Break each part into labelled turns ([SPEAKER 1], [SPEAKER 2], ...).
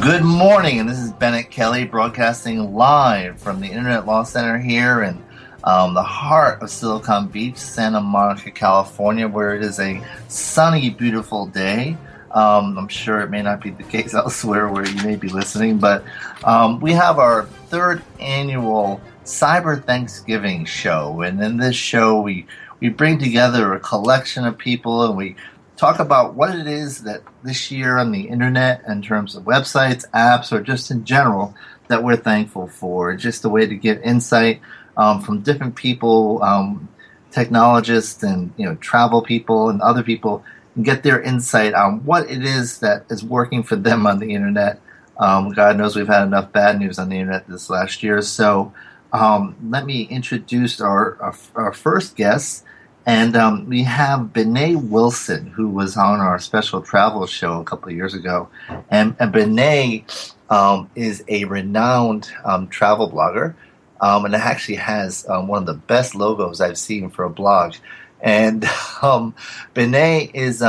[SPEAKER 1] Good morning, and this is Bennet Kelley broadcasting live from the Internet Law Center here in um, the heart of Silicon Beach, Santa Monica, California, where it is a sunny, beautiful day. Um, I'm sure it may not be the case elsewhere where you may be listening, but um, we have our third annual Cyber Thanksgiving show, and in this show we we bring together a collection of people and we talk about what it is that this year on the internet, in terms of websites, apps, or just in general, that we're thankful for. Just a way to get insight um, from different people, um, technologists, and you know, travel people and other people, and get their insight on what it is that is working for them on the internet. Um, God knows we've had enough bad news on the internet this last year, so. Um, let me introduce our, our, our first guest. And um, we have Benet Wilson, who was on our special travel show a couple of years ago. And, and Benet um, is a renowned um, travel blogger. Um, and actually has um, one of the best logos I've seen for a blog. And um, Benet is,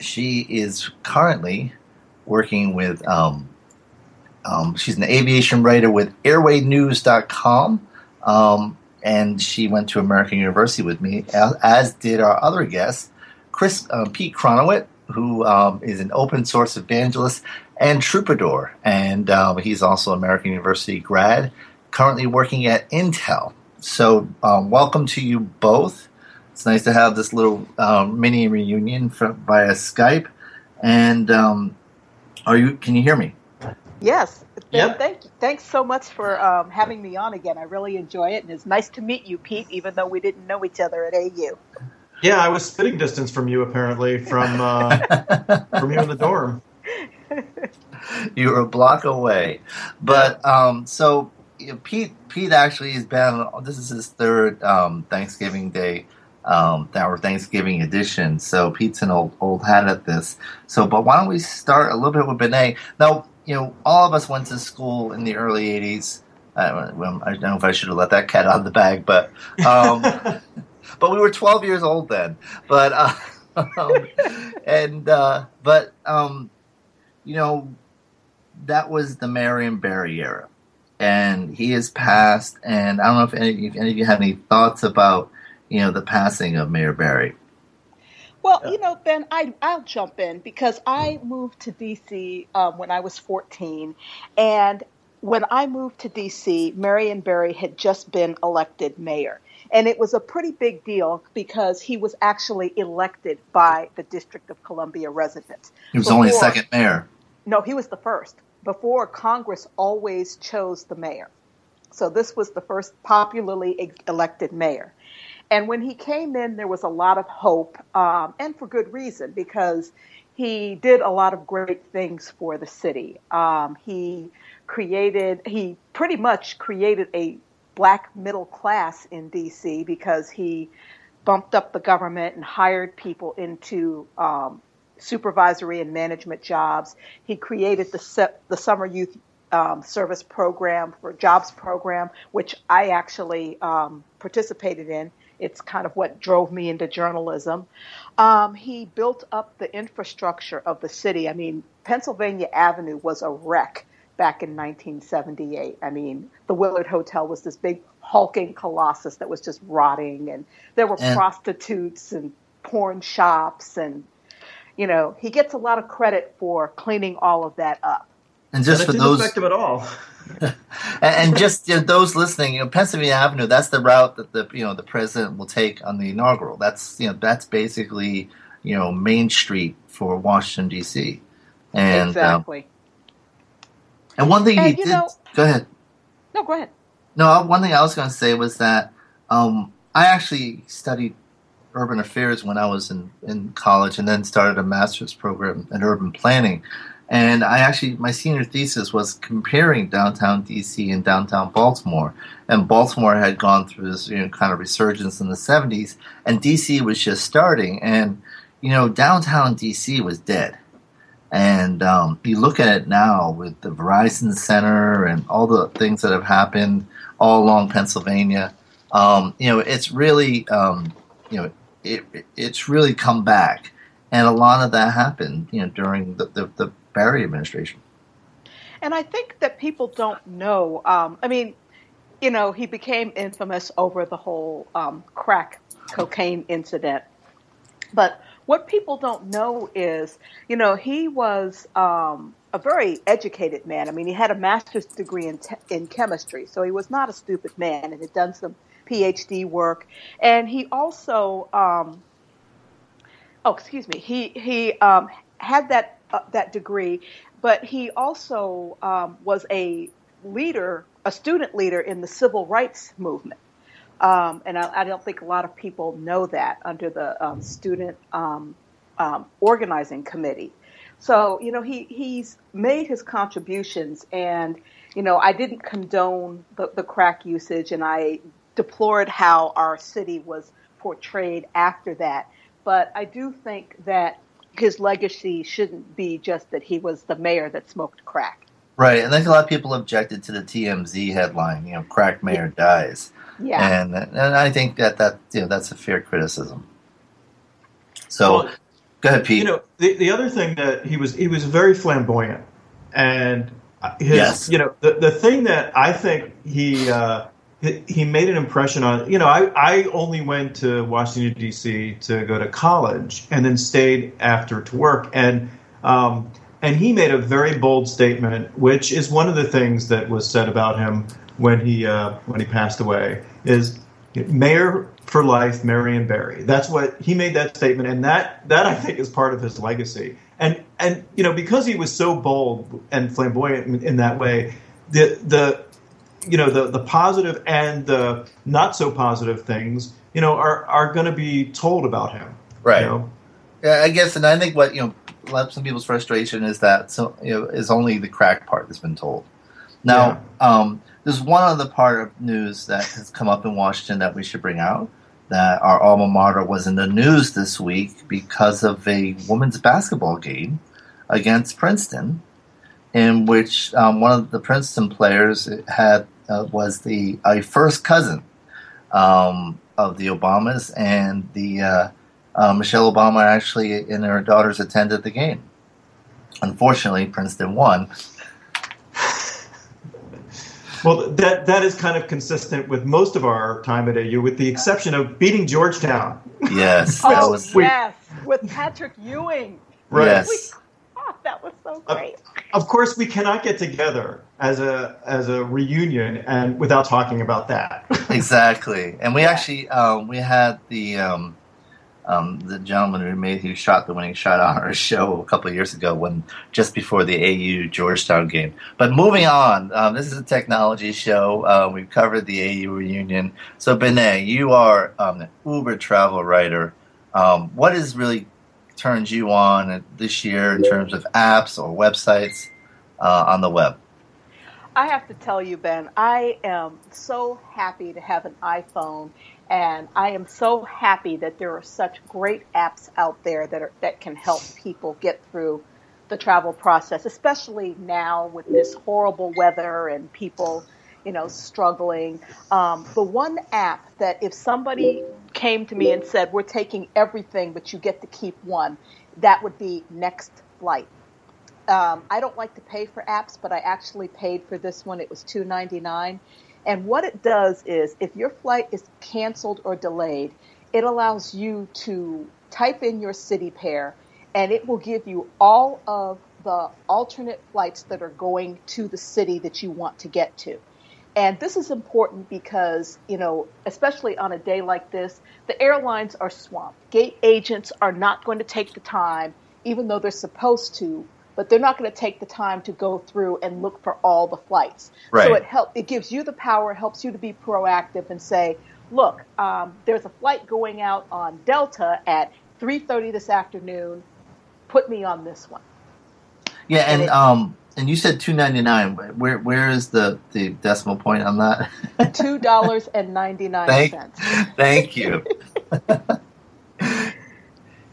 [SPEAKER 1] she is currently working with, she's an aviation writer with airwaysnews.com. Um, and she went to American University with me, as, did our other guest, Chris uh, Pete Kronowitt, who um, is an open source evangelist and troubadour, and um, he's also American University grad, currently working at Intel. So, um, welcome to you both. It's nice to have this little um, mini reunion via Skype. And um, are you? Can you hear me?
[SPEAKER 2] Yes. Yep. Thank, you. thanks so much for um, having me on again. I really enjoy it, and it's nice to meet you, Pete, even though we didn't know each other at AU.
[SPEAKER 3] Yeah, I was spitting distance from you, apparently, from uh, from you in the dorm.
[SPEAKER 1] You were a block away, but um, so you know, Pete Pete actually has been. This is his third um, Thanksgiving Day um, our Thanksgiving edition. So Pete's an old old hat at this. So, but why don't we start a little bit with Benet? Now, you know, all of us went to school in the early '80s. Uh, well, I don't know if I should have let that cat out of the bag, but um, but we were 12 years old then. But uh, um, and uh, but um, you know, that was the Marion Barry era, and he has passed. And I don't know if any, if any of you have any thoughts about you know the passing of Mayor Barry.
[SPEAKER 2] Well, you know, Ben, I, I'll jump in because I moved to DC um, when I was 14. And when I moved to DC, Marion Barry had just been elected mayor. And it was a pretty big deal because he was actually elected by the District of Columbia residents.
[SPEAKER 1] He was Before, only second mayor.
[SPEAKER 2] No, he was the first. Before, Congress always chose the mayor. So this was the first popularly elected mayor. And when he came in, there was a lot of hope, um, and for good reason, because he did a lot of great things for the city. Um, he created, he pretty much created a black middle class in DC because he bumped up the government and hired people into um, supervisory and management jobs. He created the, se- the summer youth um, service program for jobs program, which I actually um, participated in. It's kind of what drove me into journalism. Um, he built up the infrastructure of the city. I mean, Pennsylvania Avenue was a wreck back in 1978. I mean, the Willard Hotel was this big hulking colossus that was just rotting, and there were and, prostitutes and porn shops, and you know, he gets a lot of credit for cleaning all of that up.
[SPEAKER 1] And just
[SPEAKER 3] and
[SPEAKER 1] for those,
[SPEAKER 3] affect him at all.
[SPEAKER 1] and, and just you know, those listening, you know, Pennsylvania Avenue, that's the route that the you know the president will take on the inaugural. That's you know that's basically you know Main Street for Washington D.C. And um,
[SPEAKER 2] exactly.
[SPEAKER 1] and one thing
[SPEAKER 2] And,
[SPEAKER 1] he
[SPEAKER 2] you
[SPEAKER 1] did.
[SPEAKER 2] know-
[SPEAKER 1] go ahead.
[SPEAKER 2] No, go ahead.
[SPEAKER 1] No, one thing I was going to say was that um, I actually studied urban affairs when I was in, in college and then started a master's program in urban planning. And I actually, my senior thesis was comparing downtown DC and downtown Baltimore. And Baltimore had gone through this you know, kind of resurgence in the 70s, and DC was just starting. And, you know, downtown DC was dead. And um, you look at it now with the Verizon Center and all the things that have happened all along Pennsylvania. Um, you know, it's really, um, you know, it, it- it's really come back, and a lot of that happened, you know, during the, the, the Barry administration.
[SPEAKER 2] And I think that people don't know. Um, I mean, you know, he became infamous over the whole um, crack cocaine incident. But what people don't know is, you know, he was um, a very educated man. I mean, he had a master's degree in, te- in chemistry, so he was not a stupid man and had done some PhD work. And he also, um, oh, excuse me, he, he um, had that, uh, that degree, but he also um, was a leader, a student leader in the civil rights movement. Um, and I, I don't think a lot of people know that under the um, student um, um, organizing committee. So you know he he's made his contributions, and you know I didn't condone the, the crack usage, and I deplored how our city was portrayed after that. But I do think that his legacy shouldn't be just that he was the mayor that smoked crack.
[SPEAKER 1] Right, and I think a lot of people objected to the TMZ headline, you know, crack mayor dies.
[SPEAKER 2] Yeah.
[SPEAKER 1] And and I think that that you know that's a fair criticism. So,
[SPEAKER 3] Well,
[SPEAKER 1] go ahead, Pete.
[SPEAKER 3] You know, the, the other thing that he was he was very flamboyant, and his
[SPEAKER 1] Yes.
[SPEAKER 3] you know the the thing that I think he uh, he, made an impression on. You know, I I only went to Washington D.C. to go to college and then stayed after to work and. Um, and he made a very bold statement, which is one of the things that was said about him when he uh, when he passed away. Is mayor for life, Marion Barry. That's what he made that statement, and that that I think is part of his legacy. And and you know because he was so bold and flamboyant in, in that way, the the you know the the positive and the not so positive things you know are are going to be told about him.
[SPEAKER 1] Right.
[SPEAKER 3] You know?
[SPEAKER 1] Yeah, I guess, and I think what you know, some people's frustration is that so you know is only the crack part that's been told. Now, um, there's one other part of news that has come up in Washington that we should bring out. That our alma mater was in the news this week because of a women's basketball game against Princeton, in which um, one of the Princeton players had uh, was the a first cousin um, of the Obamas, and the uh, uh, Michelle Obama actually and her daughters attended the game. Unfortunately, Princeton won.
[SPEAKER 3] Well, that that is kind of consistent with most of our time at AU, with the exception of beating Georgetown.
[SPEAKER 1] Yes, that
[SPEAKER 2] Oh
[SPEAKER 1] was
[SPEAKER 2] yes, with Patrick Ewing.
[SPEAKER 3] Right.
[SPEAKER 1] yes.
[SPEAKER 2] Oh, that was so
[SPEAKER 3] Uh,
[SPEAKER 2] great.
[SPEAKER 3] Of course, we cannot get together as a as a reunion and without talking about that.
[SPEAKER 1] exactly. And we actually um, we had the um, um, the gentleman who made who shot the winning shot on our show a couple of years ago when just before the AU Georgetown game. But moving on, um, this is a technology show. Uh, we've covered the AU reunion. So Benet, you are um, an Uber travel writer. Um, what really turned you on this year in terms of apps or websites uh, on the web?
[SPEAKER 2] I have to tell you, Ben, I am so happy to have an iPhone, and I am so happy that there are such great apps out there that are that can help people get through the travel process, especially now with this horrible weather and people, you know, struggling. Um, the one app that if somebody came to me and said, "We're taking everything, but you get to keep one," that would be Next Flight um, I don't like to pay for apps, but I actually paid for this one. It was two ninety nine, and what it does is, if your flight is canceled or delayed, it allows you to type in your city pair, and it will give you all of the alternate flights that are going to the city that you want to get to. And this is important because, you know, especially on a day like this, the airlines are swamped. Gate agents are not going to take the time, even though they're supposed to, but they're not going to take the time to go through and look for all the flights.
[SPEAKER 1] Right.
[SPEAKER 2] So it help it gives you the power, helps you to be proactive and say, look, um, there's a flight going out on Delta at 3:30 this afternoon. Put me on this one.
[SPEAKER 1] Yeah, and
[SPEAKER 2] And it-
[SPEAKER 1] um, and you said two ninety nine. Where where is the the decimal point on that?
[SPEAKER 2] two dollars and ninety nine cents.
[SPEAKER 1] Thank, thank you.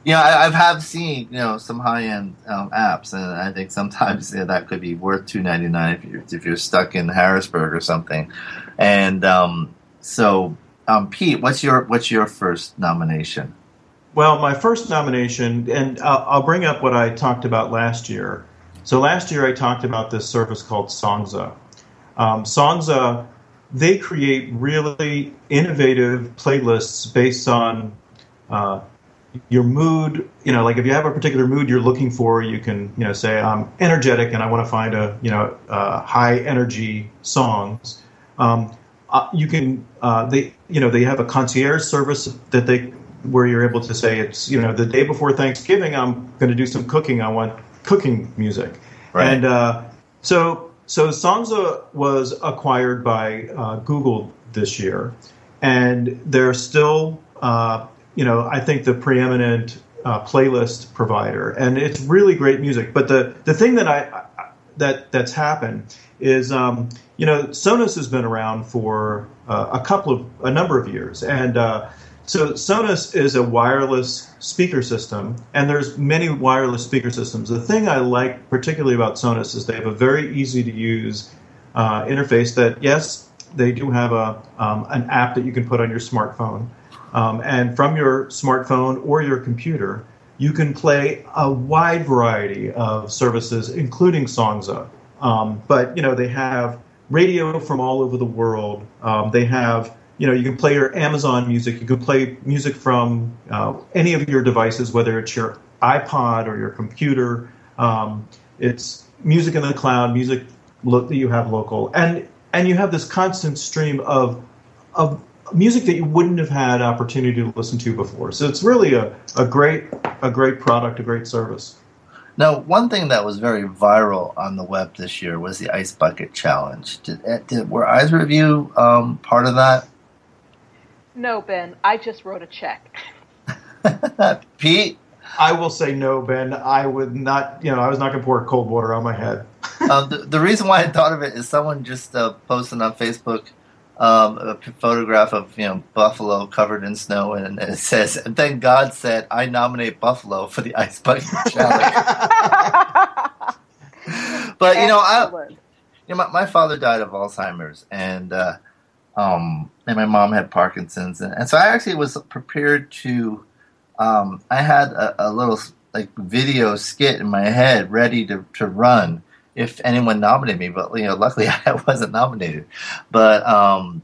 [SPEAKER 1] you know, I, I've have seen you know some high end um, apps, and I think sometimes yeah, that could be worth two ninety nine if you're if you're stuck in Harrisburg or something. And um, so, um, Pete, what's your what's your first nomination?
[SPEAKER 3] Well, my first nomination, and I'll, I'll bring up what I talked about last year. So last year I talked about this service called Songza. Um, Songza, they create really innovative playlists based on uh, your mood. You know, like if you have a particular mood you're looking for, you can you know say I'm energetic and I want to find a you know uh, high energy songs. Um, uh, you can uh, they you know they have a concierge service that they where you're able to say it's you know the day before Thanksgiving I'm going to do some cooking I want cooking music.
[SPEAKER 1] Right.
[SPEAKER 3] and uh, so so Songza was acquired by uh, Google this year. And they're still uh, you know I think the preeminent uh, playlist provider. And it's really great music. But the the thing that I, I that that's happened is um, you know Sonos has been around for uh, a couple of a number of years. And uh, so Sonos is a wireless speaker system and there's many wireless speaker systems the thing I like particularly about Sonos is they have a very easy to use uh, interface that yes they do have a um, an app that you can put on your smartphone um, and from your smartphone or your computer you can play a wide variety of services, including Songza. Um, but you know they have radio from all over the world. Um, they have you know you can play your Amazon music. You can play music from uh, any of your devices, whether it's your iPod or your computer. Um, it's music in the cloud, music lo- that you have local, and and you have this constant stream of of music that you wouldn't have had opportunity to listen to before. So it's really a, a great a great product, a great service.
[SPEAKER 1] Now, one thing that was very viral on the web this year was the ice bucket challenge. Did, eh, did were Eyes Review um, part of that?
[SPEAKER 2] No, Ben, I just wrote a check.
[SPEAKER 1] Pete,
[SPEAKER 3] I will say no, Ben. I would not. You know, I was not going to pour cold water on my head.
[SPEAKER 1] um, the, the reason why I thought of it is someone just uh, posted on Facebook um, a p- photograph of you know Buffalo covered in snow, and it says, "And then God said, I nominate Buffalo for the ice bucket challenge." but you know, I, you know, my, my father died of Alzheimer's, and uh, um, and my mom had Parkinson's, and, and so I actually was prepared to. Um, I had a, a little like video skit in my head ready to, to run if anyone nominated me, but you know, luckily I wasn't nominated. But um,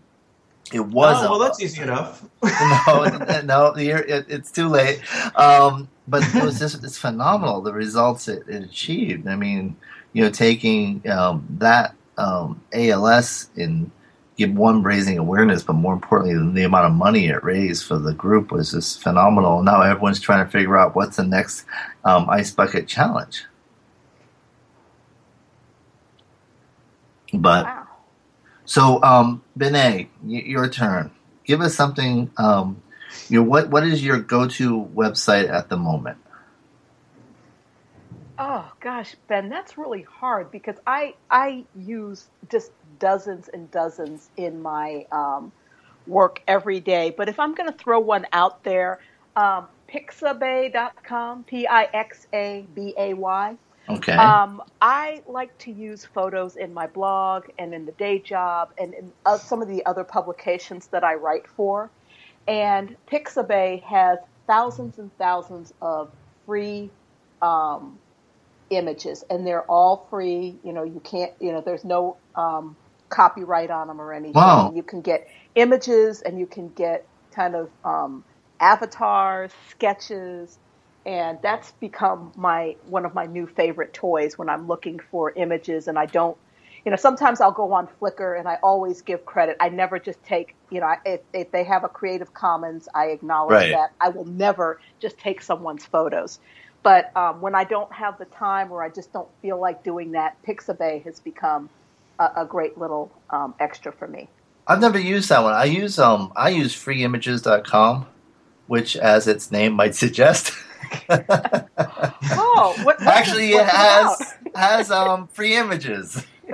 [SPEAKER 1] it was.
[SPEAKER 3] oh, well, that's easy enough.
[SPEAKER 1] no, no, it, it's too late. Um, but it was just it's phenomenal the results it, it achieved. I mean, you know, taking um, that um, ALS and give one raising awareness, but more importantly, the amount of money it raised for the group was just phenomenal. Now everyone's trying to figure out what's the next um, ice bucket challenge. But
[SPEAKER 2] Wow.
[SPEAKER 1] so, um, Benet, your turn. Give us something. Um, you know, what what is your go-to website at the moment?
[SPEAKER 2] Oh gosh, Ben, that's really hard because I I use just dozens and dozens in my um, work every day. But if I'm going to throw one out there, um, Pixabay.com, P-I-X-A-B-A-Y.
[SPEAKER 1] Okay.
[SPEAKER 2] Um, I like to use photos in my blog and in the day job and in uh, some of the other publications that I write for. And Pixabay has thousands and thousands of free um, images, and they're all free. You know, you can't, you know, there's no um, copyright on them or anything.
[SPEAKER 1] Wow.
[SPEAKER 2] You can get images and you can get kind of um, avatars, sketches, and that's become my one of my new favorite toys when I'm looking for images and I don't you know sometimes I'll go on Flickr and I always give credit I never just take you know if, if they have a creative commons I acknowledge
[SPEAKER 1] Right.
[SPEAKER 2] that I will never just take someone's photos but um, when I don't have the time or I just don't feel like doing that Pixabay has become a, a great little um, extra for me
[SPEAKER 1] I've never used that one. I use um I use freeimages.com, which as its name might suggest.
[SPEAKER 2] oh what, what
[SPEAKER 1] Actually, it has has um free images,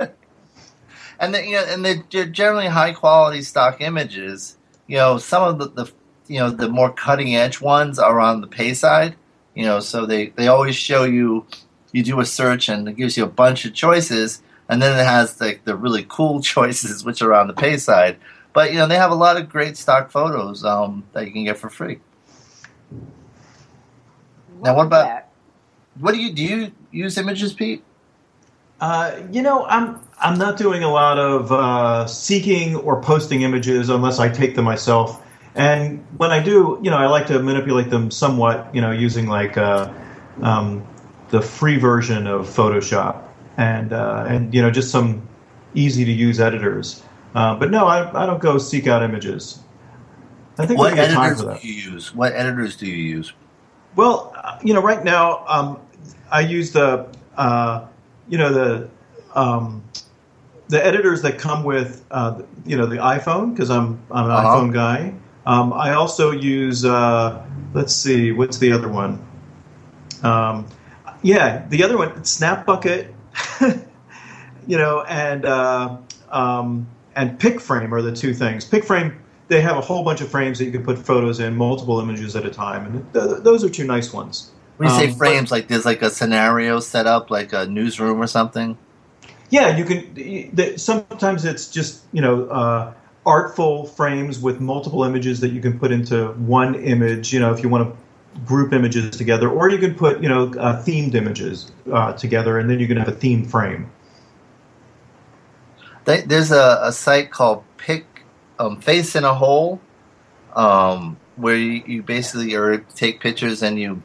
[SPEAKER 1] and the, you know, and they're generally high quality stock images. You know, some of the, the you know the more cutting edge ones are on the pay side. You know, so they they always show you you do a search and it gives you a bunch of choices, and then it has like the really cool choices which are on the pay side. But you know, they have a lot of great stock photos um, that you can get for free. Now, what about-
[SPEAKER 2] that.
[SPEAKER 1] What do you do? You use images, Pete?
[SPEAKER 3] Uh, you know, I'm I'm not doing a lot of uh, seeking or posting images unless I take them myself. And when I do, you know, I like to manipulate them somewhat. You know, using like uh, um, the free version of Photoshop and uh, and you know just some easy to use editors. Uh, but no, I, I don't go seek out images. I think
[SPEAKER 1] What editors do you use? What editors do you use?
[SPEAKER 3] Well, you know, right now um, I use the uh, you know the um, the editors that come with uh, you know the iPhone because I'm I'm an
[SPEAKER 1] Uh-huh.
[SPEAKER 3] iPhone guy. Um, I also use uh, let's see what's the other one. Um, yeah, the other one Snap Bucket, you know, and uh, um, and PicFrame are the two things. PicFrame they have a whole bunch of frames that you can put photos in, multiple images at a time, and th- th- those are two nice ones.
[SPEAKER 1] When you say
[SPEAKER 3] Um, but-
[SPEAKER 1] frames, like there's like a scenario set up, like a newsroom or something.
[SPEAKER 3] Yeah, you can. the- Sometimes it's just you know uh, artful frames with multiple images that you can put into one image. You know, if you want to group images together, or you can put you know uh, themed images uh, together, and then you can have a theme frame.
[SPEAKER 1] There's a, a site called Pick um, Face in a Hole, um, where you, you basically are take pictures and you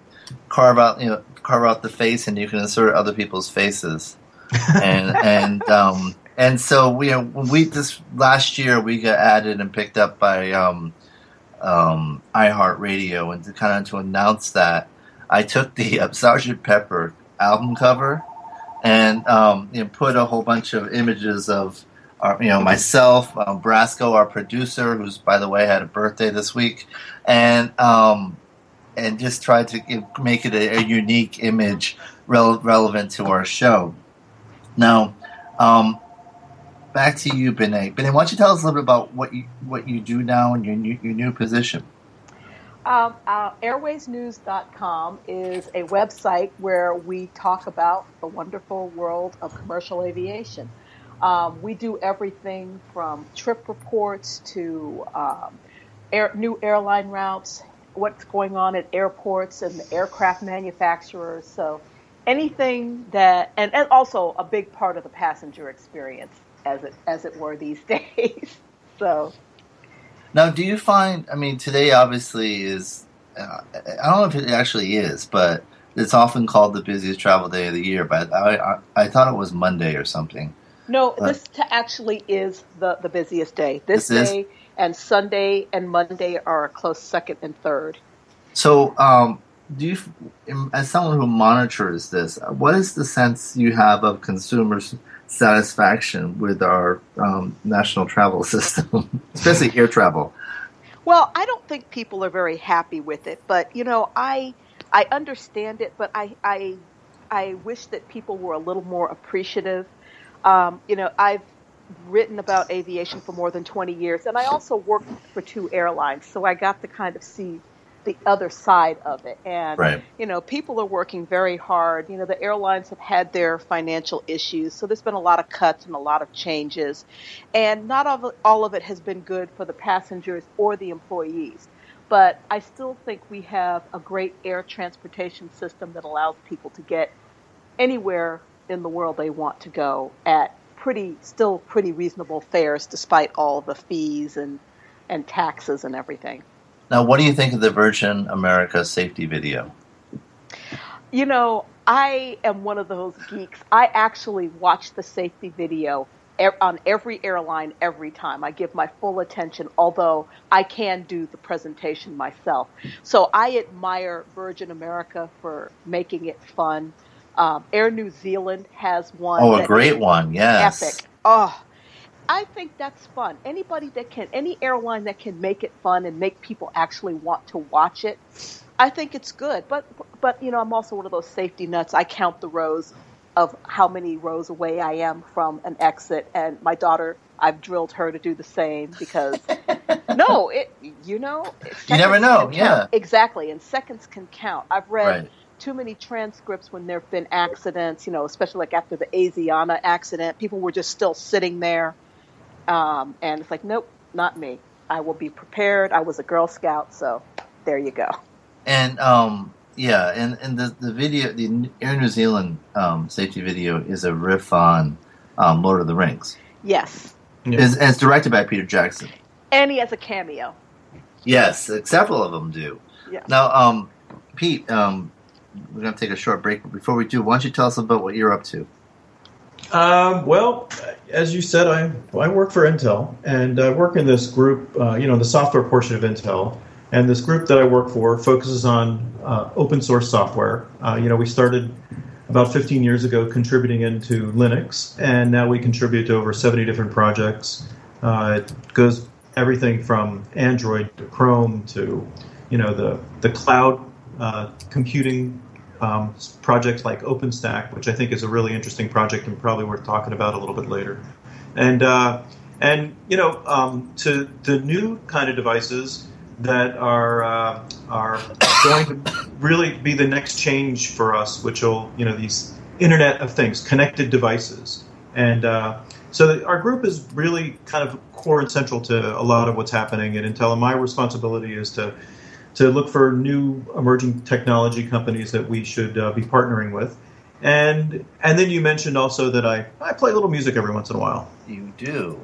[SPEAKER 1] carve out you know carve out the face and you can insert other people's faces. and and um, and so we when we this last year we got added and picked up by um, um, iHeartRadio and to kind of to announce that I took the uh, Pepper album cover and um, you know, put a whole bunch of images of our, you know myself, um, Brasco, our producer, who's by the way had a birthday this week, and um, and just tried to give, make it a, a unique image rel- relevant to our show. Now, um, back to you, Benet. Benet, why don't you tell us a little bit about what you what you do now in your new, your new position?
[SPEAKER 2] Um, uh, airwaysnews.com is a website where we talk about the wonderful world of commercial aviation. Um, we do everything from trip reports to um, air, new airline routes, what's going on at airports and the aircraft manufacturers. So anything that, and, and also a big part of the passenger experience, as it as it were these days. so.
[SPEAKER 1] Now, do you find? I mean, today obviously is. Uh, I don't know if it actually is, but it's often called the busiest travel day of the year. But I, I, I thought it was Monday or something.
[SPEAKER 2] No,
[SPEAKER 1] Right.
[SPEAKER 2] this t- actually is the, the busiest day. This,
[SPEAKER 1] This is?
[SPEAKER 2] day and Sunday and Monday are a close second and third.
[SPEAKER 1] So, um, do you, as someone who monitors this, what is the sense you have of consumers' satisfaction with our um, national travel system, especially air travel?
[SPEAKER 2] Well, I don't think people are very happy with it, but you know, I I understand it, but I I I wish that people were a little more appreciative. Um, you know, I've written about aviation for more than 20 years, and I also worked for two airlines, so I got to kind of see the other side of it. And
[SPEAKER 1] Right.
[SPEAKER 2] you know, people are working very hard. You know, the airlines have had their financial issues, so there's been a lot of cuts and a lot of changes, and not all of, all of it has been good for the passengers or the employees. But I still think we have a great air transportation system that allows people to get anywhere in the world they want to go at pretty, still pretty reasonable fares, despite all the fees and and taxes and everything.
[SPEAKER 1] Now, what do you think of the Virgin America safety video?
[SPEAKER 2] You know, I am one of those geeks. I actually watch the safety video on every airline every time. I give my full attention, although I can do the presentation myself. So I admire Virgin America for making it fun. Um, Air New Zealand has one.
[SPEAKER 1] Oh, a great one, yes.
[SPEAKER 2] Epic. Oh, I think that's fun. Anybody that can, any airline that can make it fun and make people actually want to watch it, I think it's good. But, but you know, I'm also one of those safety nuts. I count the rows of how many rows away I am from an exit, and my daughter, I've drilled her to do the same because no, it you know,
[SPEAKER 1] you never know, yeah,
[SPEAKER 2] exactly, and seconds can count. I've read. Right. Too many transcripts when there have been accidents, you know, especially like after the Asiana accident. People were just still sitting there um, and it's like, nope, not me. I will be prepared. I was a Girl Scout, so there you go.
[SPEAKER 1] And um, yeah, and, and the, the video, the Air New Zealand um, safety video is a riff on um, Lord of the Rings.
[SPEAKER 2] Yes.
[SPEAKER 1] Yeah. It's, and it's directed by Peter Jackson.
[SPEAKER 2] And he has a cameo.
[SPEAKER 1] Yes, several of them do.
[SPEAKER 2] Yeah.
[SPEAKER 1] Now, um, Pete, um, we're going to take a short break. But before we do, why don't you tell us about what you're up to?
[SPEAKER 3] Um, well, as you said, I I work for Intel, and I work in this group, uh, you know, the software portion of Intel. And this group that I work for focuses on uh, open source software. Uh, you know, we started about 15 years ago contributing into Linux, and now we contribute to over 70 different projects. Uh, it goes everything from Android to Chrome to, you know, the the cloud uh, computing um, projects like OpenStack, which I think is a really interesting project and probably worth talking about a little bit later. And uh, and you know, um, to the new kind of devices that are uh, are going to really be the next change for us, which will you know these Internet of Things, connected devices, and uh, so our group is really kind of core and central to a lot of what's happening at Intel. And my responsibility is to to look for new emerging technology companies that we should uh, be partnering with. And and then you mentioned also that I, I play a little music every once in a while.
[SPEAKER 1] You do.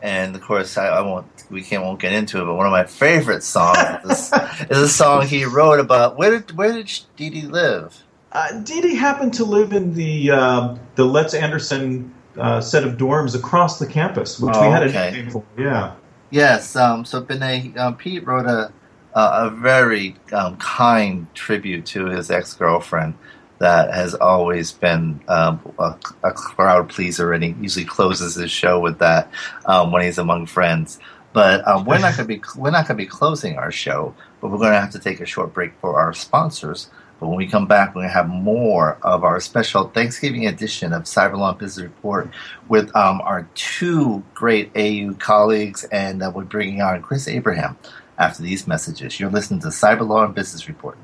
[SPEAKER 1] And of course, I, I won't. We can't won't get into it. But one of my favorite songs is, is, a song he wrote about where did where did Dee Dee live?
[SPEAKER 3] Uh, Dee Dee happened to live in the uh, the Letts Anderson uh, set of dorms across the campus, which oh, we had okay. a name for. Yeah.
[SPEAKER 1] Yes. Um, so Benet, um, Pete wrote a uh, a very um, kind tribute to his ex girlfriend that has always been um, a, a, crowd pleaser, and he usually closes his show with that um, when he's among friends. But um, we're not going to be we're not going to be closing our show, but we're going to have to take a short break for our sponsors. But when we come back, we're going to have more of our special Thanksgiving edition of Cyberlaw Business Report with um, our two great AU colleagues, and uh, we're bringing on Chris Abraham after these messages. You're listening to Cyber Law and Business Report.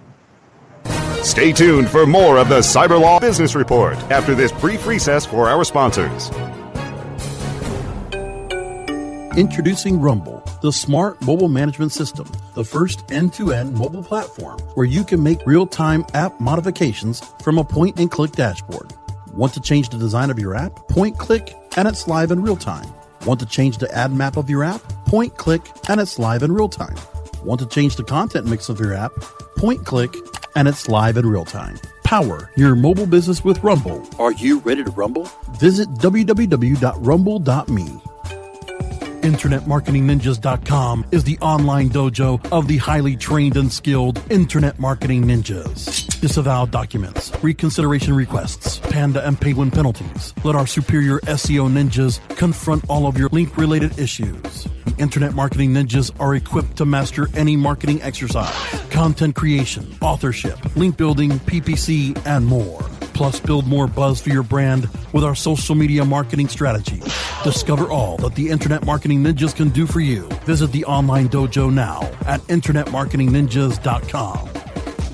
[SPEAKER 4] Stay tuned for more of the Cyber Law Business Report after this brief recess for our sponsors.
[SPEAKER 5] Introducing Rumble, the smart mobile management system, the first end to end mobile platform where you can make real time app modifications from a point and click dashboard. Want to change the design of your app? Point click and it's live in real time. Want to change the ad map of your app? Point click and it's live in real time. Want to change the content mix of your app? Point click and it's live in real time. Power your mobile business with Rumble. Are you ready to rumble? Visit www.rumble.me InternetMarketingNinjas.com is the online dojo of the highly trained and skilled Internet Marketing Ninjas. Disavow documents, reconsideration requests, panda and penguin penalties. Let our superior SEO ninjas confront all of your link related issues. The Internet Marketing Ninjas are equipped to master any marketing exercise, content creation, authorship, link building, PPC, and more. Plus, build more buzz for your brand with our social media marketing strategy. Discover all that the Internet Marketing Ninjas can do for you. Visit the online dojo now at InternetMarketingNinjas.com.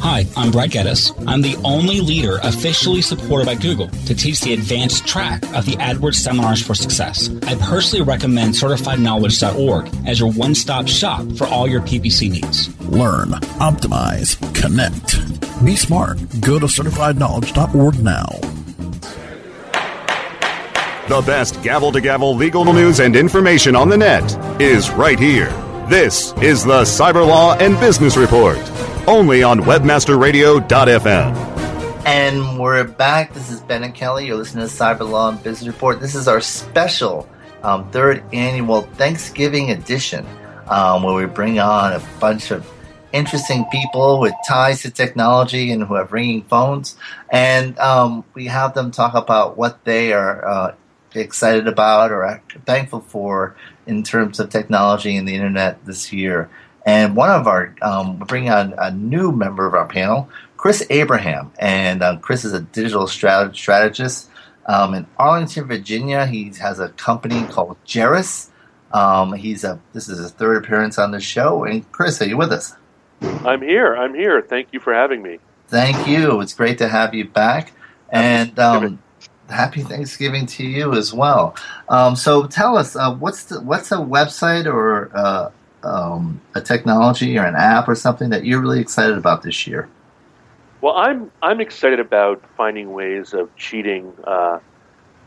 [SPEAKER 6] Hi, I'm Brad Geddes. I'm the only leader officially supported by Google to teach the advanced track of the AdWords Seminars for Success. I personally recommend CertifiedKnowledge.org as your one stop shop for all your PPC needs.
[SPEAKER 5] Learn, optimize, connect. Be smart. Go to CertifiedKnowledge.org now.
[SPEAKER 4] The best gavel to gavel legal news and information on the net is right here. This is the Cyber Law and Business Report only on webmasterradio.fm.
[SPEAKER 1] And we're back. This is Bennet Kelley. You're listening to Cyber Law and Business Report. This is our special um, third annual Thanksgiving edition, um, where we bring on a bunch of interesting people with ties to technology and who have ringing phones, and um, we have them talk about what they are uh, excited about or thankful for in terms of technology and the internet this year. And one of our, um, we're bringing on a new member of our panel, Chris Abraham. And uh, Chris is a digital strat- strategist um, in Arlington, Virginia. He has a company called Gerris. Um, he's a, this is his third appearance on the show. And Chris, are you with us?
[SPEAKER 7] I'm here. I'm here. Thank you for having me.
[SPEAKER 1] Thank you. It's great to have you back. And um, happy Thanksgiving to you as well. Um, so tell us, uh, what's the, what's a website or uh, um, a technology or an app or something that you're really excited about this year?
[SPEAKER 7] Well, I'm I'm excited about finding ways of cheating uh,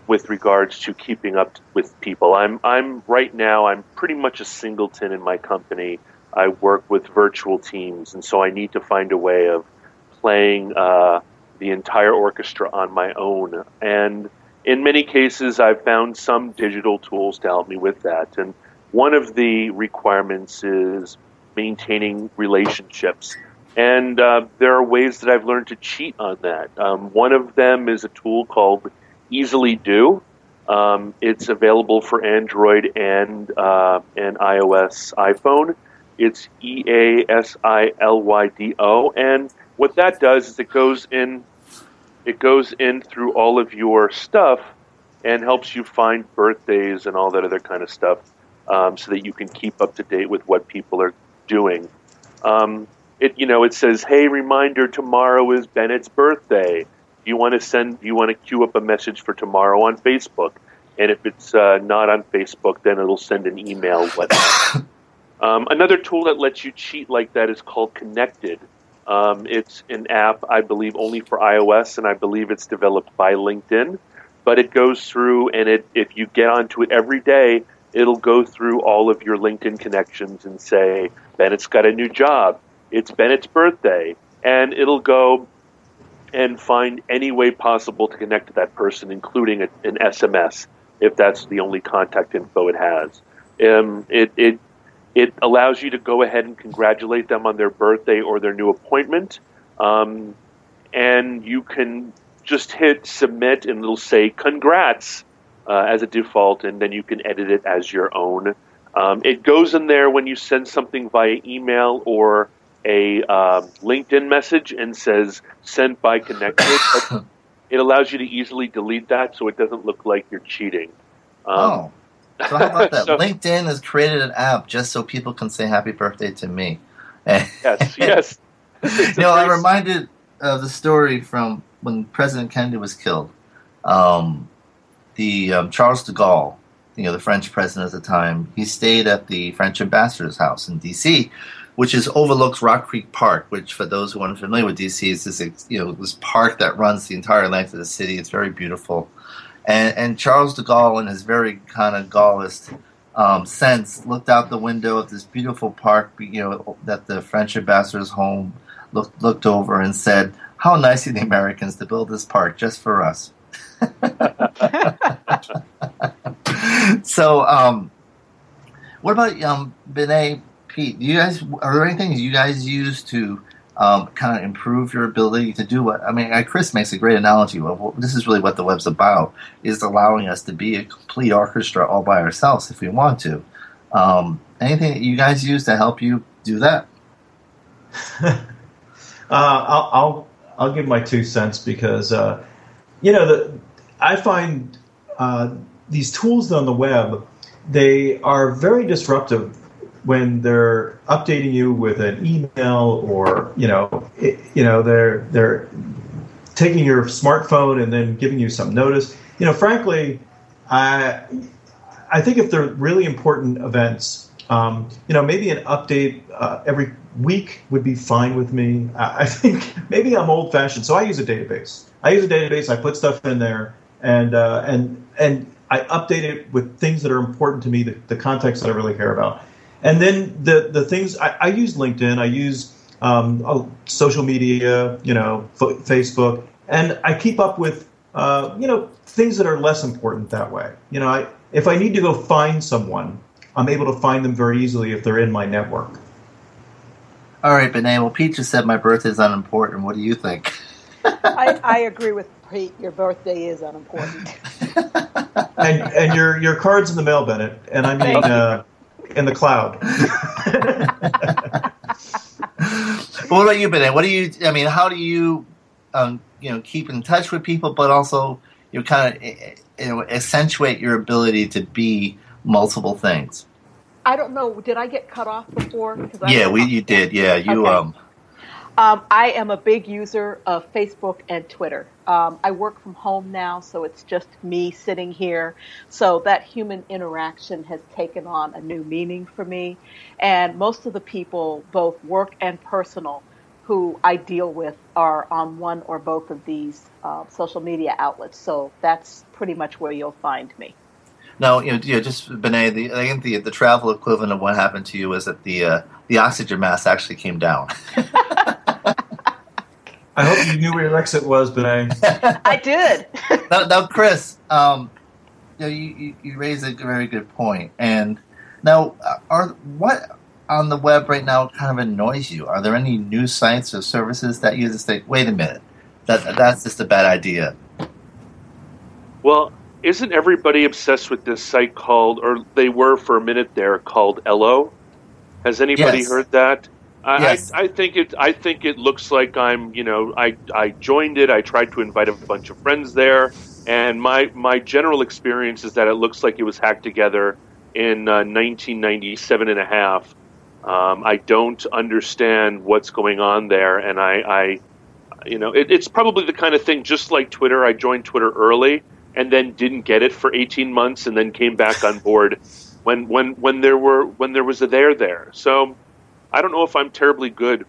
[SPEAKER 7] with regards to keeping up with people. I'm I'm right now I'm pretty much a singleton in my company. I work with virtual teams, and so I need to find a way of playing uh, the entire orchestra on my own. And in many cases, I've found some digital tools to help me with that. And one of the requirements is maintaining relationships. And uh, there are ways that I've learned to cheat on that. Um, one of them is a tool called Easily Do. Um, it's available for Android and uh, and iOS iPhone. It's E A S I L Y D O, and what that does is it goes in, it goes in through all of your stuff, and helps you find birthdays and all that other kind of stuff um, so that you can keep up to date with what people are doing. Um, it you know it says, "Hey, reminder, tomorrow is Bennet's birthday. You want to send you want to queue up a message for tomorrow on Facebook." And if it's uh, not on Facebook, then it'll send an email. Um, another tool that lets you cheat like that is called Connected. Um, it's an app, I believe, only for iOS, and I believe it's developed by LinkedIn. But it goes through, and it if you get onto it every day, it'll go through all of your LinkedIn connections and say, Bennet's got a new job. It's Bennet's birthday. And it'll go and find any way possible to connect to that person, including a, an SMS, if that's the only contact info it has. Um, it, it, it allows you to go ahead and congratulate them on their birthday or their new appointment. Um, and you can just hit submit and it'll say, congrats uh, as a default, and then you can edit it as your own. Um, it goes in there when you send something via email or a uh, LinkedIn message and says sent by connected. it allows you to easily delete that so it doesn't look like you're cheating.
[SPEAKER 1] Um, oh. So how about that? so, LinkedIn has created an app just so people can say happy birthday to me.
[SPEAKER 7] yes, yes.
[SPEAKER 1] you know, I'm reminded of the story from when President Kennedy was killed. Um, the um, Charles de Gaulle, you know, the French president at the time, he stayed at the French ambassador's house in D.C., which is overlooks Rock Creek Park. Which, for those who aren't familiar with D.C., is this you know this park that runs the entire length of the city. It's very beautiful, and and Charles de Gaulle, in his very kind of Gaullist um, since looked out the window of this beautiful park, you know, that the French ambassador's home looked looked over and said, "How nice of the Americans to build this park just for us." so, um, what about um, Benet, Pete? Do you guys are there anything you guys use to um, kind of improve your ability to do what I mean? Chris makes a great analogy of this is really what the web's about: is allowing us to be a complete orchestra all by ourselves if we want to. Um, anything that you guys use to help you do that?
[SPEAKER 3] uh, I'll, I'll I'll give my two cents because uh, you know the I find uh, these tools on the web they are very disruptive when they're updating you with an email or you know it, you know they're they're taking your smartphone and then giving you some notice. You know frankly i i think if they're really important events um, you know maybe an update uh, every week would be fine with me. I, I think maybe i'm old fashioned so i use a database. I use a database i put stuff in there and uh, and and I update it with things that are important to me, the, the context that I really care about. And then the the things I, I use LinkedIn, I use um, oh, social media, you know, f- Facebook, and I keep up with uh, you know things that are less important that way. You know, I if I need to go find someone, I'm able to find them very easily if they're in my network.
[SPEAKER 1] All right, Benet. Well, Pete just said my birthday is unimportant. What do you think?
[SPEAKER 2] I, I agree with Pete. Your birthday is unimportant.
[SPEAKER 3] and and your your cards in the mail, Bennet, and I mean uh, in the cloud.
[SPEAKER 1] what about you, Bennett? What do you? I mean, how do you, um, you know, keep in touch with people, but also you kind of you know, accentuate your ability to be multiple things.
[SPEAKER 2] I don't know. Did I get cut off before?
[SPEAKER 1] yeah, we you did. Yeah, you okay. um.
[SPEAKER 2] Um, I am a big user of Facebook and Twitter. Um, I work from home now, so it's just me sitting here. So that human interaction has taken on a new meaning for me. And most of the people, both work and personal, who I deal with are on one or both of these uh, social media outlets. So that's pretty much where you'll find me.
[SPEAKER 1] No, you know, you know just Benet. The, I think the the travel equivalent of what happened to you is that the uh, the oxygen mask actually came down.
[SPEAKER 3] I hope you knew where your exit was, but I.
[SPEAKER 2] I did.
[SPEAKER 1] now, now, Chris, um, you, know, you, you raise a very good point. And now, uh, are what on the web right now kind of annoys you? Are there any news sites or services that you just think, wait a minute, that that's just a bad idea?
[SPEAKER 7] Well, isn't everybody obsessed with this site called, or they were for a minute there, called Ello? Has anybody
[SPEAKER 1] yes.
[SPEAKER 7] heard that?
[SPEAKER 1] Yes.
[SPEAKER 7] I, I think it. I think it looks like I'm. You know, I I joined it. I tried to invite a bunch of friends there, and my my general experience is that it looks like it was hacked together in uh, 1997 and a half. Um, I don't understand what's going on there, and I, I you know, it, it's probably the kind of thing. Just like Twitter, I joined Twitter early and then didn't get it for 18 months, and then came back on board when when when there were when there was a there there. So I don't know if I'm terribly good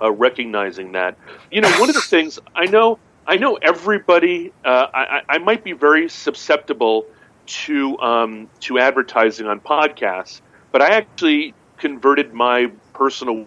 [SPEAKER 7] uh, recognizing that. You know, one of the things I know, I know everybody. Uh, I, I, might be very susceptible to um, to advertising on podcasts, but I actually converted my personal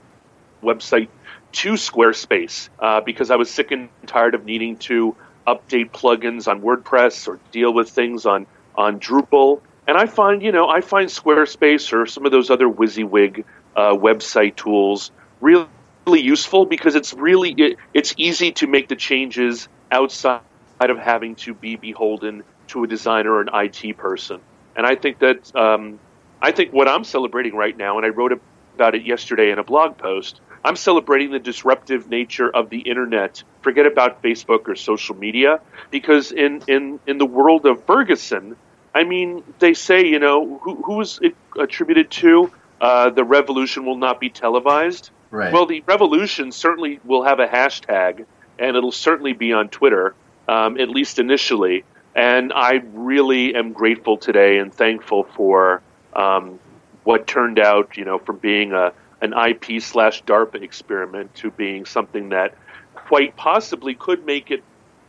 [SPEAKER 7] website to Squarespace uh, because I was sick and tired of needing to update plugins on WordPress or deal with things on on Drupal. And I find, you know, I find Squarespace or some of those other WYSIWYG uh, website tools really, really useful because it's really it, it's easy to make the changes outside of having to be beholden to a designer or an IT person. And I think that um, I think what I'm celebrating right now, and I wrote about it yesterday in a blog post. I'm celebrating the disruptive nature of the internet. Forget about Facebook or social media, because in in in the world of Ferguson, I mean, they say you know who who's it attributed to uh, the revolution will not be televised.
[SPEAKER 1] Right.
[SPEAKER 7] Well, the revolution certainly will have a hashtag, and it'll certainly be on Twitter, um, at least initially. And I really am grateful today and thankful for um, what turned out, you know, from being a an IP slash DARPA experiment to being something that quite possibly could make it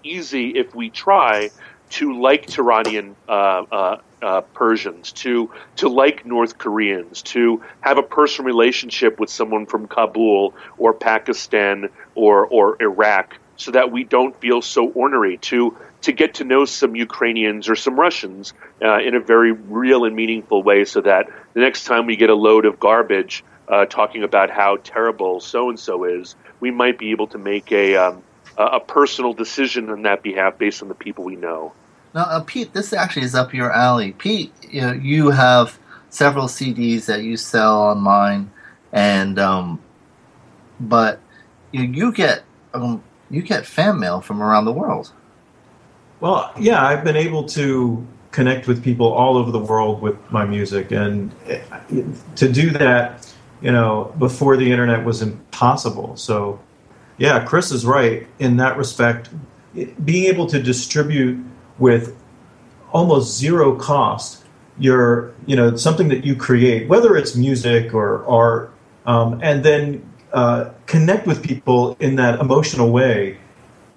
[SPEAKER 7] easy if we try to like Turanian uh, uh, uh, Persians, to to like North Koreans, to have a personal relationship with someone from Kabul or Pakistan or or Iraq, so that we don't feel so ornery. To to get to know some Ukrainians or some Russians uh, in a very real and meaningful way, so that the next time we get a load of garbage uh, talking about how terrible so and so is, we might be able to make a um, a personal decision on that behalf based on the people we know.
[SPEAKER 1] Now, uh, Pete, this actually is up your alley. Pete, you, know, you have several CDs that you sell online, and um, but you, you get um, you get fan mail from around the world.
[SPEAKER 3] Well, yeah, I've been able to connect with people all over the world with my music, and eh, to do that, you know, before the internet was impossible. So, yeah, Chris is right in that respect. Being able to distribute with almost zero cost your, you know, something that you create, whether it's music or art, um, and then uh, connect with people in that emotional way,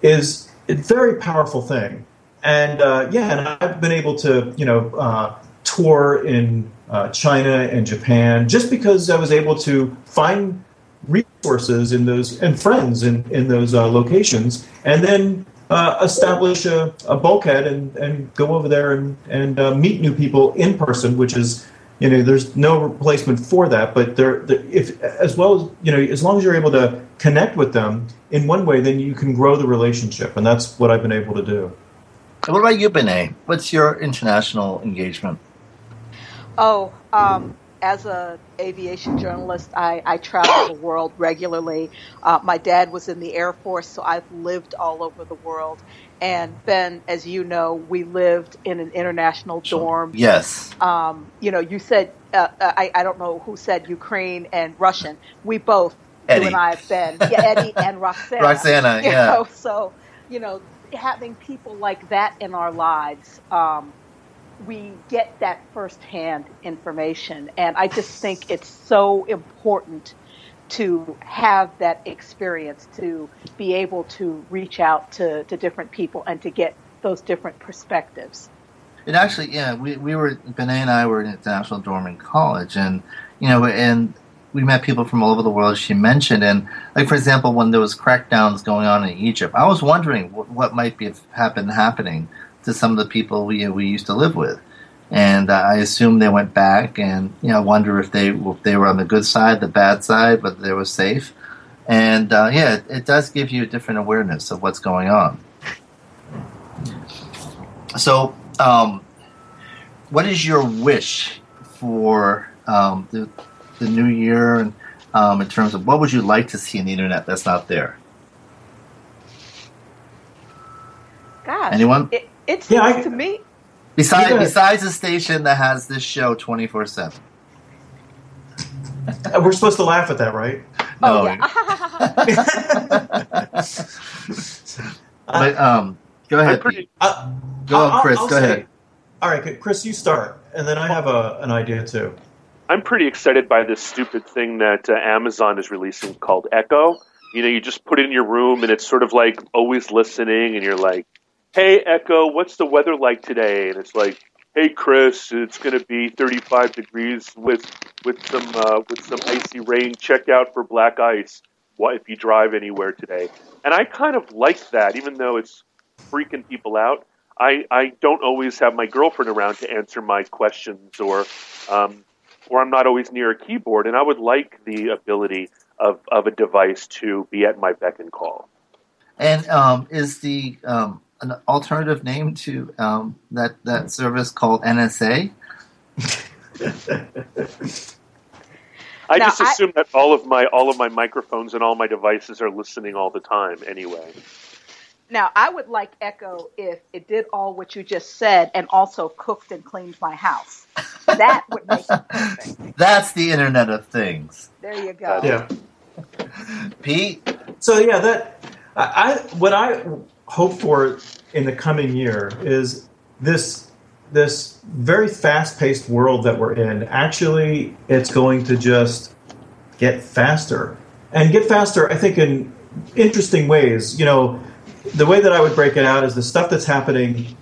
[SPEAKER 3] is a very powerful thing and uh, yeah, and I've been able to you know uh, tour in uh, China and Japan just because I was able to find resources in those and friends in in those uh, locations, and then uh, establish a, a, bulkhead and, and go over there and and uh, meet new people in person, which is you know there's no replacement for that but there if as well as you know as long as you're able to connect with them in one way then you can grow the relationship and that's what i've been able to do
[SPEAKER 1] what about you, Benet? What's your international engagement?
[SPEAKER 2] Oh, um, as a aviation journalist, I, I travel the world regularly. Uh, my dad was in the Air Force, so I've lived all over the world. And Ben, as you know, we lived in an international dorm.
[SPEAKER 1] Yes.
[SPEAKER 2] Um, you know, you said uh, uh, I, I don't know who said Ukraine and Russian. We both,
[SPEAKER 1] Eddie.
[SPEAKER 2] you and I have been. Yeah, Eddie and Roxana.
[SPEAKER 1] Roxana, yeah.
[SPEAKER 2] Know, so you know, having people like that in our lives, um, we get that firsthand information. And I just think it's so important to have that experience, to be able to reach out to, to different people and to get those different perspectives.
[SPEAKER 1] It actually, yeah, we, we were, Benet and I were in International Dorm in college, and, you know, and we met people from all over the world. She mentioned, and like for example, when there was crackdowns going on in Egypt, I was wondering what, what might be happen happening to some of the people we we used to live with, and uh, I assume they went back, and you know, wonder if they if they were on the good side, the bad side, but they were safe, and uh, yeah, it, it does give you a different awareness of what's going on. So, um, what is your wish for um, the the new year and um, in terms of what would you like to see in the internet that's not there?
[SPEAKER 2] Gosh,
[SPEAKER 1] anyone?
[SPEAKER 2] It, it seems
[SPEAKER 3] Yeah, I-
[SPEAKER 2] to me.
[SPEAKER 1] Besides,
[SPEAKER 3] Yeah.
[SPEAKER 1] besides a station that has this show twenty four seven.
[SPEAKER 3] Uh, we're supposed to laugh at that right
[SPEAKER 2] Oh,
[SPEAKER 1] No,
[SPEAKER 2] yeah.
[SPEAKER 1] but um, go ahead.
[SPEAKER 7] Pretty,
[SPEAKER 3] uh,
[SPEAKER 1] Go
[SPEAKER 3] I'll-
[SPEAKER 1] on, Chris.
[SPEAKER 3] I'll
[SPEAKER 1] go
[SPEAKER 3] say-
[SPEAKER 1] ahead.
[SPEAKER 3] all right chris you start and then i have a, an idea too
[SPEAKER 7] I'm pretty excited by this stupid thing that uh, Amazon is releasing called Echo. You know, you just put it in your room and it's sort of like always listening, and you're like, "Hey Echo, what's the weather like today?" And it's like, "Hey Chris, it's going to be 35 degrees with with some uh, with some icy rain. Check out for black ice. What if you drive anywhere today?" And I kind of like that, even though it's freaking people out. I, I don't always have my girlfriend around to answer my questions or um, or I'm not always near a keyboard, and I would like the ability of, of a device to be at my beck and call.
[SPEAKER 1] And um, is the um, an alternative name to um, that that service called NSA?
[SPEAKER 7] I
[SPEAKER 2] Now,
[SPEAKER 7] just
[SPEAKER 2] I-
[SPEAKER 7] assume that all of my all of my microphones and all my devices are listening all the time anyway.
[SPEAKER 2] Now, I would like Echo if it did all what you just said and also cooked and cleaned my house. That would make it perfect.
[SPEAKER 1] That's the Internet of Things.
[SPEAKER 2] There you go.
[SPEAKER 3] yeah
[SPEAKER 1] Pete,
[SPEAKER 3] So yeah, that I, I what I hope for in the coming year is this this very fast paced world that we're in. Actually, it's going to just get faster and get faster. I think in interesting ways. You know, the way that I would break it out is the stuff that's happening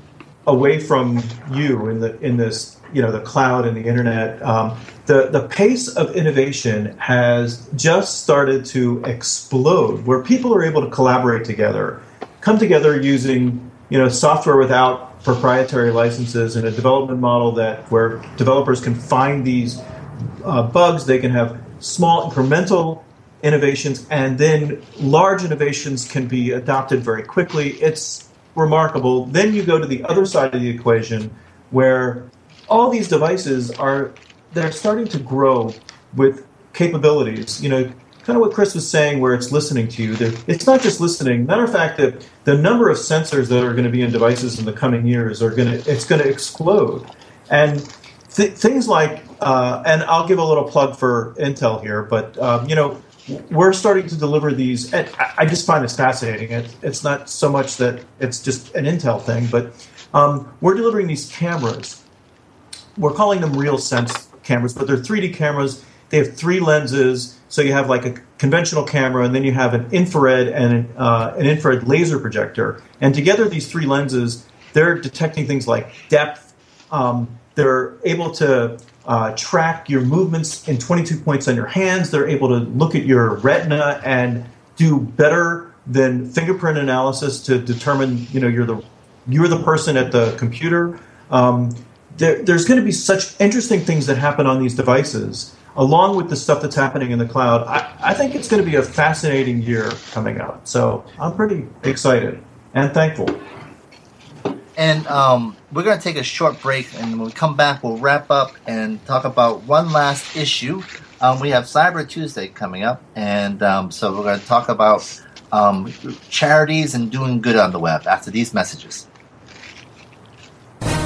[SPEAKER 3] away from you in the in this you know the cloud and the internet. Um, the the pace of innovation has just started to explode, where people are able to collaborate together, come together using you know software without proprietary licenses and a development model that where developers can find these uh, bugs, they can have small incremental innovations, and then large innovations can be adopted very quickly. It's remarkable. Then you go to the other side of the equation where all these devices are they're starting to grow with capabilities. You know, kind of what Chris was saying, where it's listening to you. It's not just listening. Matter of fact, that the number of sensors that are going to be in devices in the coming years are going to it's going to explode, and th- things like uh, and I'll give a little plug for Intel here, but um, you know we're starting to deliver these. And I just find this fascinating. It, it's not so much that it's just an Intel thing, but um, we're delivering these cameras. We're calling them RealSense cameras, but they're 3D cameras. They have three lenses, so you have like a conventional camera, and then you have an infrared and an, uh, an infrared laser projector. And together, these three lenses, they're detecting things like depth. Um, they're able to uh, track your movements in 22 points on your hands. They're able to look at your retina and do better than fingerprint analysis to determine, you know, you're the you're the person at the computer. Um, there, there's going to be such interesting things that happen on these devices, along with the stuff that's happening in the cloud. I, I think it's going to be a fascinating year coming up. So I'm pretty excited and thankful.
[SPEAKER 1] And um, we're going to take a short break, and when we come back, we'll wrap up and talk about one last issue. Um, we have Cyber Tuesday coming up, and um, so we're going to talk about um, charities and doing good on the web after these messages.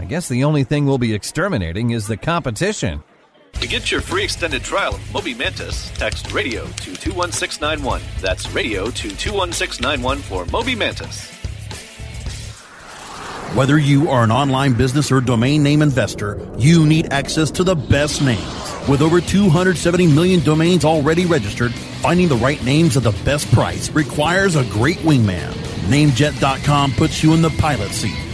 [SPEAKER 8] I guess the only thing we'll be exterminating is the competition.
[SPEAKER 9] To get your free extended trial of Moby Mantis, text radio to 21691. That's radio to 21691 for Moby Mantis.
[SPEAKER 5] Whether you are an online business or domain name investor, you need access to the best names. With over 270 million domains already registered, finding the right names at the best price requires a great wingman. Namejet.com puts you in the pilot seat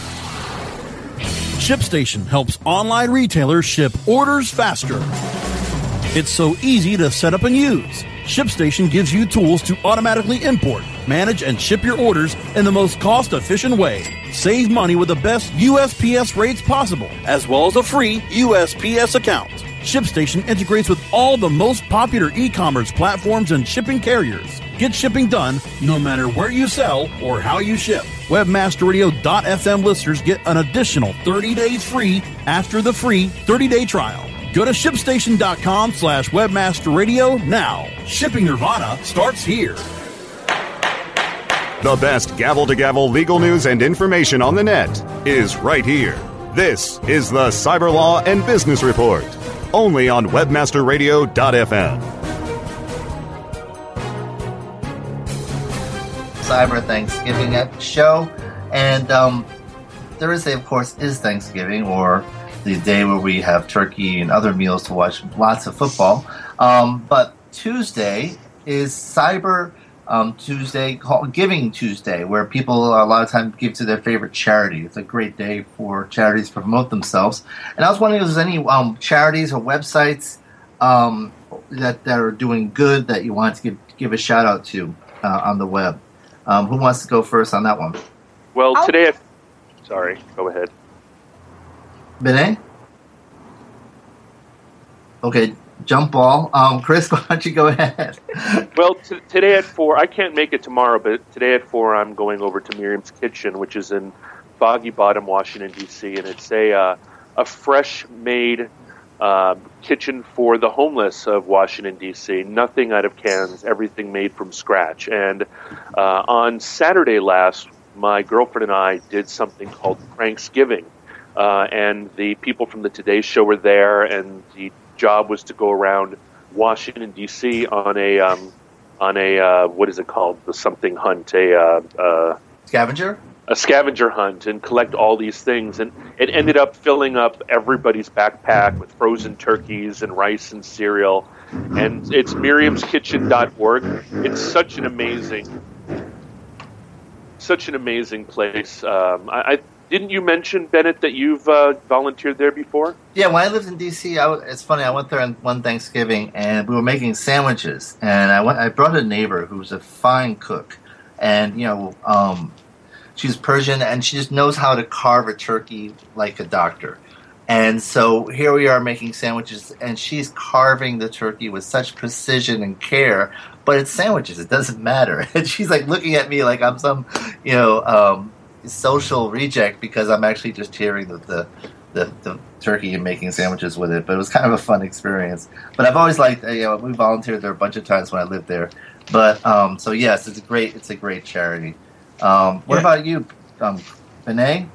[SPEAKER 5] ShipStation helps online retailers ship orders faster. It's so easy to set up and use. ShipStation gives you tools to automatically import, manage, and ship your orders in the most cost efficient way. Save money with the best USPS rates possible, as well as a free USPS account. ShipStation integrates with all the most popular e commerce platforms and shipping carriers. Get shipping done no matter where you sell or how you ship. Webmasterradio.fm listeners get an additional 30 days free after the free 30-day trial. Go to shipstation.com slash webmasterradio now. Shipping Nirvana starts here.
[SPEAKER 4] The best gavel to gavel legal news and information on the net is right here. This is the Cyber Law and Business Report, only on webmasterradio.fm.
[SPEAKER 1] Cyber Thanksgiving show, and um, Thursday, of course, is Thanksgiving or the day where we have turkey and other meals to watch lots of football. Um, but Tuesday is Cyber um, Tuesday, Giving Tuesday, where people a lot of times give to their favorite charity. It's a great day for charities to promote themselves. And I was wondering if there's any um, charities or websites um, that, that are doing good that you want to give, give a shout out to uh, on the web. Um, who wants to go first on that one?
[SPEAKER 7] Well,
[SPEAKER 2] I'll-
[SPEAKER 7] today, Sorry. Go ahead.
[SPEAKER 1] Benet? Okay, jump ball. Um, Chris, why don't you go ahead?
[SPEAKER 7] well, t- today at four, I can't make it tomorrow, but today at four, I'm going over to Miriam's Kitchen, which is in Foggy Bottom, Washington D.C., and it's a uh, a fresh made uh, kitchen for the homeless of Washington D.C. Nothing out of cans, everything made from scratch. And uh, on Saturday last, my girlfriend and I did something called Thanksgiving. Uh, and the people from the Today Show were there, and the job was to go around Washington D.C. on a um, on a uh, what is it called? The something hunt, a uh, uh,
[SPEAKER 1] scavenger,
[SPEAKER 7] a scavenger hunt, and collect all these things. And it ended up filling up everybody's backpack with frozen turkeys and rice and cereal. And it's Miriam'sKitchen.org. It's such an amazing, such an amazing place. Um, I, I didn't you mention Bennet that you've uh, volunteered there before?
[SPEAKER 1] Yeah, when I lived in DC, it's funny. I went there on one Thanksgiving, and we were making sandwiches, and I went. I brought a neighbor who was a fine cook, and you know, um, she's Persian, and she just knows how to carve a turkey like a doctor. And so here we are making sandwiches, and she's carving the turkey with such precision and care. But it's sandwiches; it doesn't matter. And she's like looking at me like I'm some, you know. Um, social reject because I'm actually just tearing the, the, the, the, turkey and making sandwiches with it. But it was kind of a fun experience. But I've always liked, you know, we volunteered there a bunch of times when I lived there. But um, so yes, it's a great, it's a great charity. Um, what yeah. about you, um, Benet?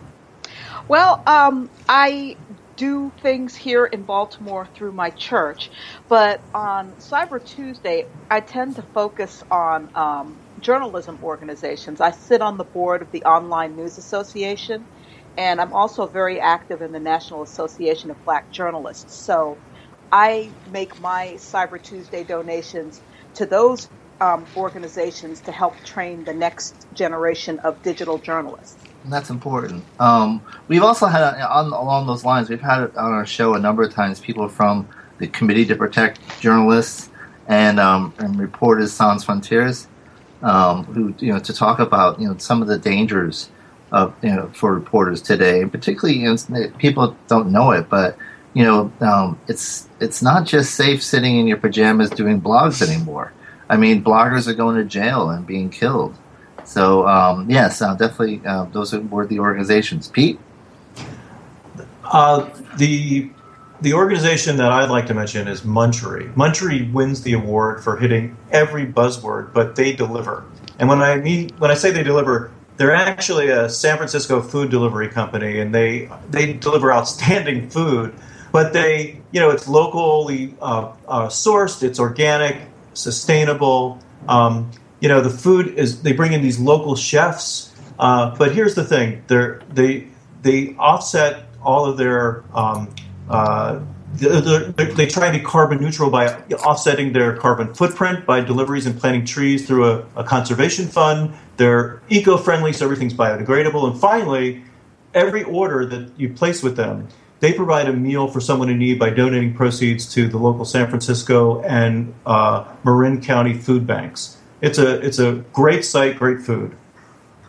[SPEAKER 2] Well, um, I do things here in Baltimore through my church, but on Cyber Tuesday, I tend to focus on um, journalism organizations. I sit on the board of the Online News Association, and I'm also very active in the National Association of Black Journalists. So I make my Cyber Tuesday donations to those um, organizations to help train the next generation of digital journalists.
[SPEAKER 1] That's important. Um, we've also had, on, along those lines, we've had on our show a number of times people from the Committee to Protect Journalists and, um, and Reporters Sans Frontières um, who you know to talk about you know some of the dangers of you know for reporters today, and particularly you know, people don't know it, but you know um, it's it's not just safe sitting in your pajamas doing blogs anymore. I mean, bloggers are going to jail and being killed. So um, yes, uh, definitely uh, those were the organizations. Pete,
[SPEAKER 3] uh, the the organization that I'd like to mention is Munchery. Munchery wins the award for hitting every buzzword, but they deliver. And when I mean when I say they deliver, they're actually a San Francisco food delivery company, and they they deliver outstanding food. But they, you know, it's locally uh, uh, sourced, it's organic, sustainable. Um, you know, the food is they bring in these local chefs. Uh, but here's the thing: they they they offset all of their um, uh, they they try to be carbon neutral by offsetting their carbon footprint by deliveries and planting trees through a, a conservation fund. They're eco-friendly, so everything's biodegradable. And finally, every order that you place with them, they provide a meal for someone in need by donating proceeds to the local San Francisco and uh, Marin County food banks. It's a it's a great site, great food.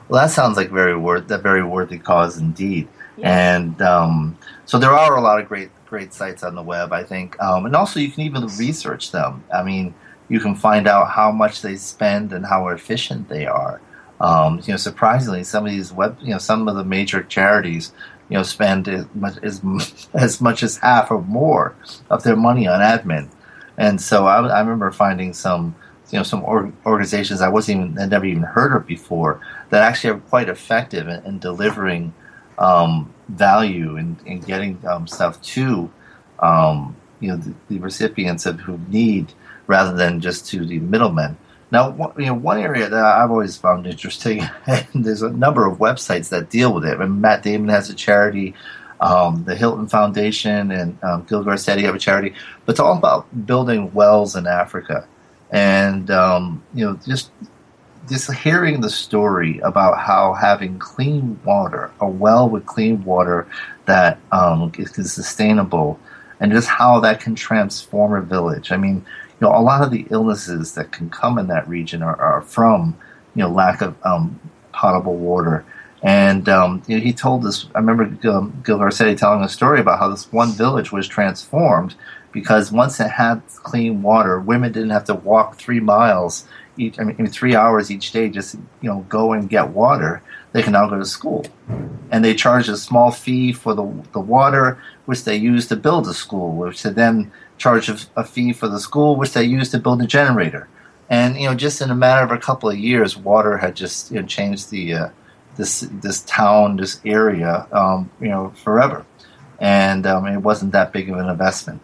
[SPEAKER 1] Well, that sounds like very worth a very worthy cause indeed. And um, so there are a lot of great great sites on the web, I think, um, and also you can even research them. I mean, you can find out how much they spend and how efficient they are. Um, you know, surprisingly, some of these web, you know, some of the major charities, you know, spend as much as, as much as half or more of their money on admin. And so I, I remember finding some, you know, some or, organizations I wasn't even had never even heard of before that actually are quite effective in, in delivering um, value in, in getting um, stuff to um, you know the, the, recipients of who need rather than just to the middlemen. Now, you know, one area that I've always found interesting, and there's a number of websites that deal with it. And Matt Damon has a charity, um, the Hilton Foundation, and um, Gil Garcetti have a charity. But it's all about building wells in Africa, and um, you know, just just hearing the story about how having clean water, a well with clean water that um, is, is sustainable, and just how that can transform a village. I mean, you know, a lot of the illnesses that can come in that region are, are from, you know, lack of um, potable water. And um, you know, he told us. I remember Gil, Gil Garcetti telling a story about how this one village was transformed because once it had clean water, women didn't have to walk three miles each. I mean, three hours each day just you know go and get water. They can now go to school, and they charge a small fee for the the water, which they use to build a school, which they then charge a, a fee for the school, which they used to build a generator. And you know, just in a matter of a couple of years, water had just you know, changed the uh, this this town, this area, um, you know, forever. And um, it wasn't that big of an investment.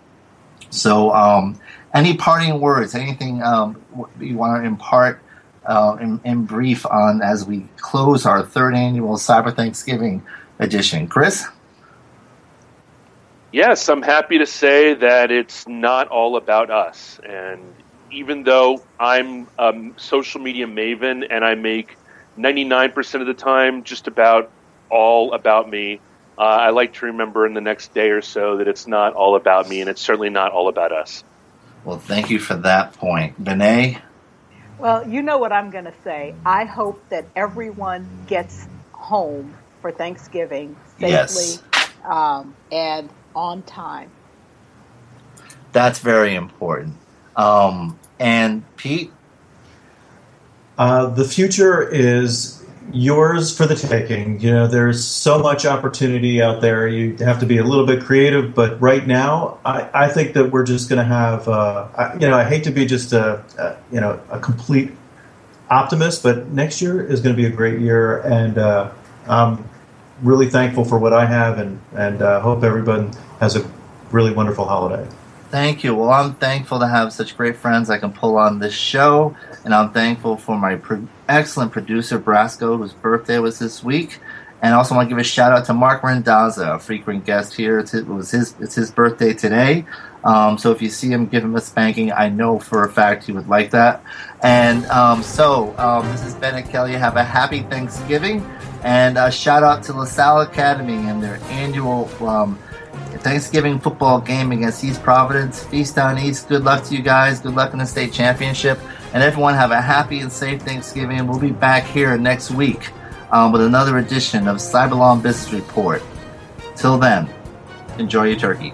[SPEAKER 1] So, um, any parting words? Anything um, you want to impart uh, in, in, brief on as we close our third annual Cyber Thanksgiving edition, Chris?
[SPEAKER 7] Yes, I'm happy to say that it's not all about us. And even though I'm a social media maven and I make 99% of the time just about all about me. Uh, I like to remember in the next day or so that it's not all about me, and it's certainly not all about us.
[SPEAKER 1] Well, thank you for that point. Benet?
[SPEAKER 2] Well, you know what I'm going to say. I hope that everyone gets home for Thanksgiving safely yes. um, and on time.
[SPEAKER 1] That's very important. Um, and Pete?
[SPEAKER 3] Uh, the future is yours for the taking. You know, there's so much opportunity out there. You have to be a little bit creative, but right now, I, I think that we're just going to have. Uh, I, you know, I hate to be just a, a, you know a complete optimist, but next year is going to be a great year, and uh, I'm really thankful for what I have, and and uh, hope everyone has a really wonderful holiday.
[SPEAKER 1] Thank you. Well, I'm thankful to have such great friends I can pull on this show, and I'm thankful for my pro- excellent producer Brasco, whose birthday was this week. And also want to give a shout out to Marc Randazza, a frequent guest here. It's, it was his it's his birthday today. Um, so if you see him, give him a spanking. I know for a fact he would like that. And um, so um, this is Bennet Kelley. Have a happy Thanksgiving, and a shout out to LaSalle Academy and their annual um, Thanksgiving football game against East Providence. Feast on East. Good luck to you guys. Good luck in the state championship. And everyone have a happy and safe Thanksgiving. We'll be back here next week um, with another edition of Cyberlaw Business Report. Till then, enjoy your turkey.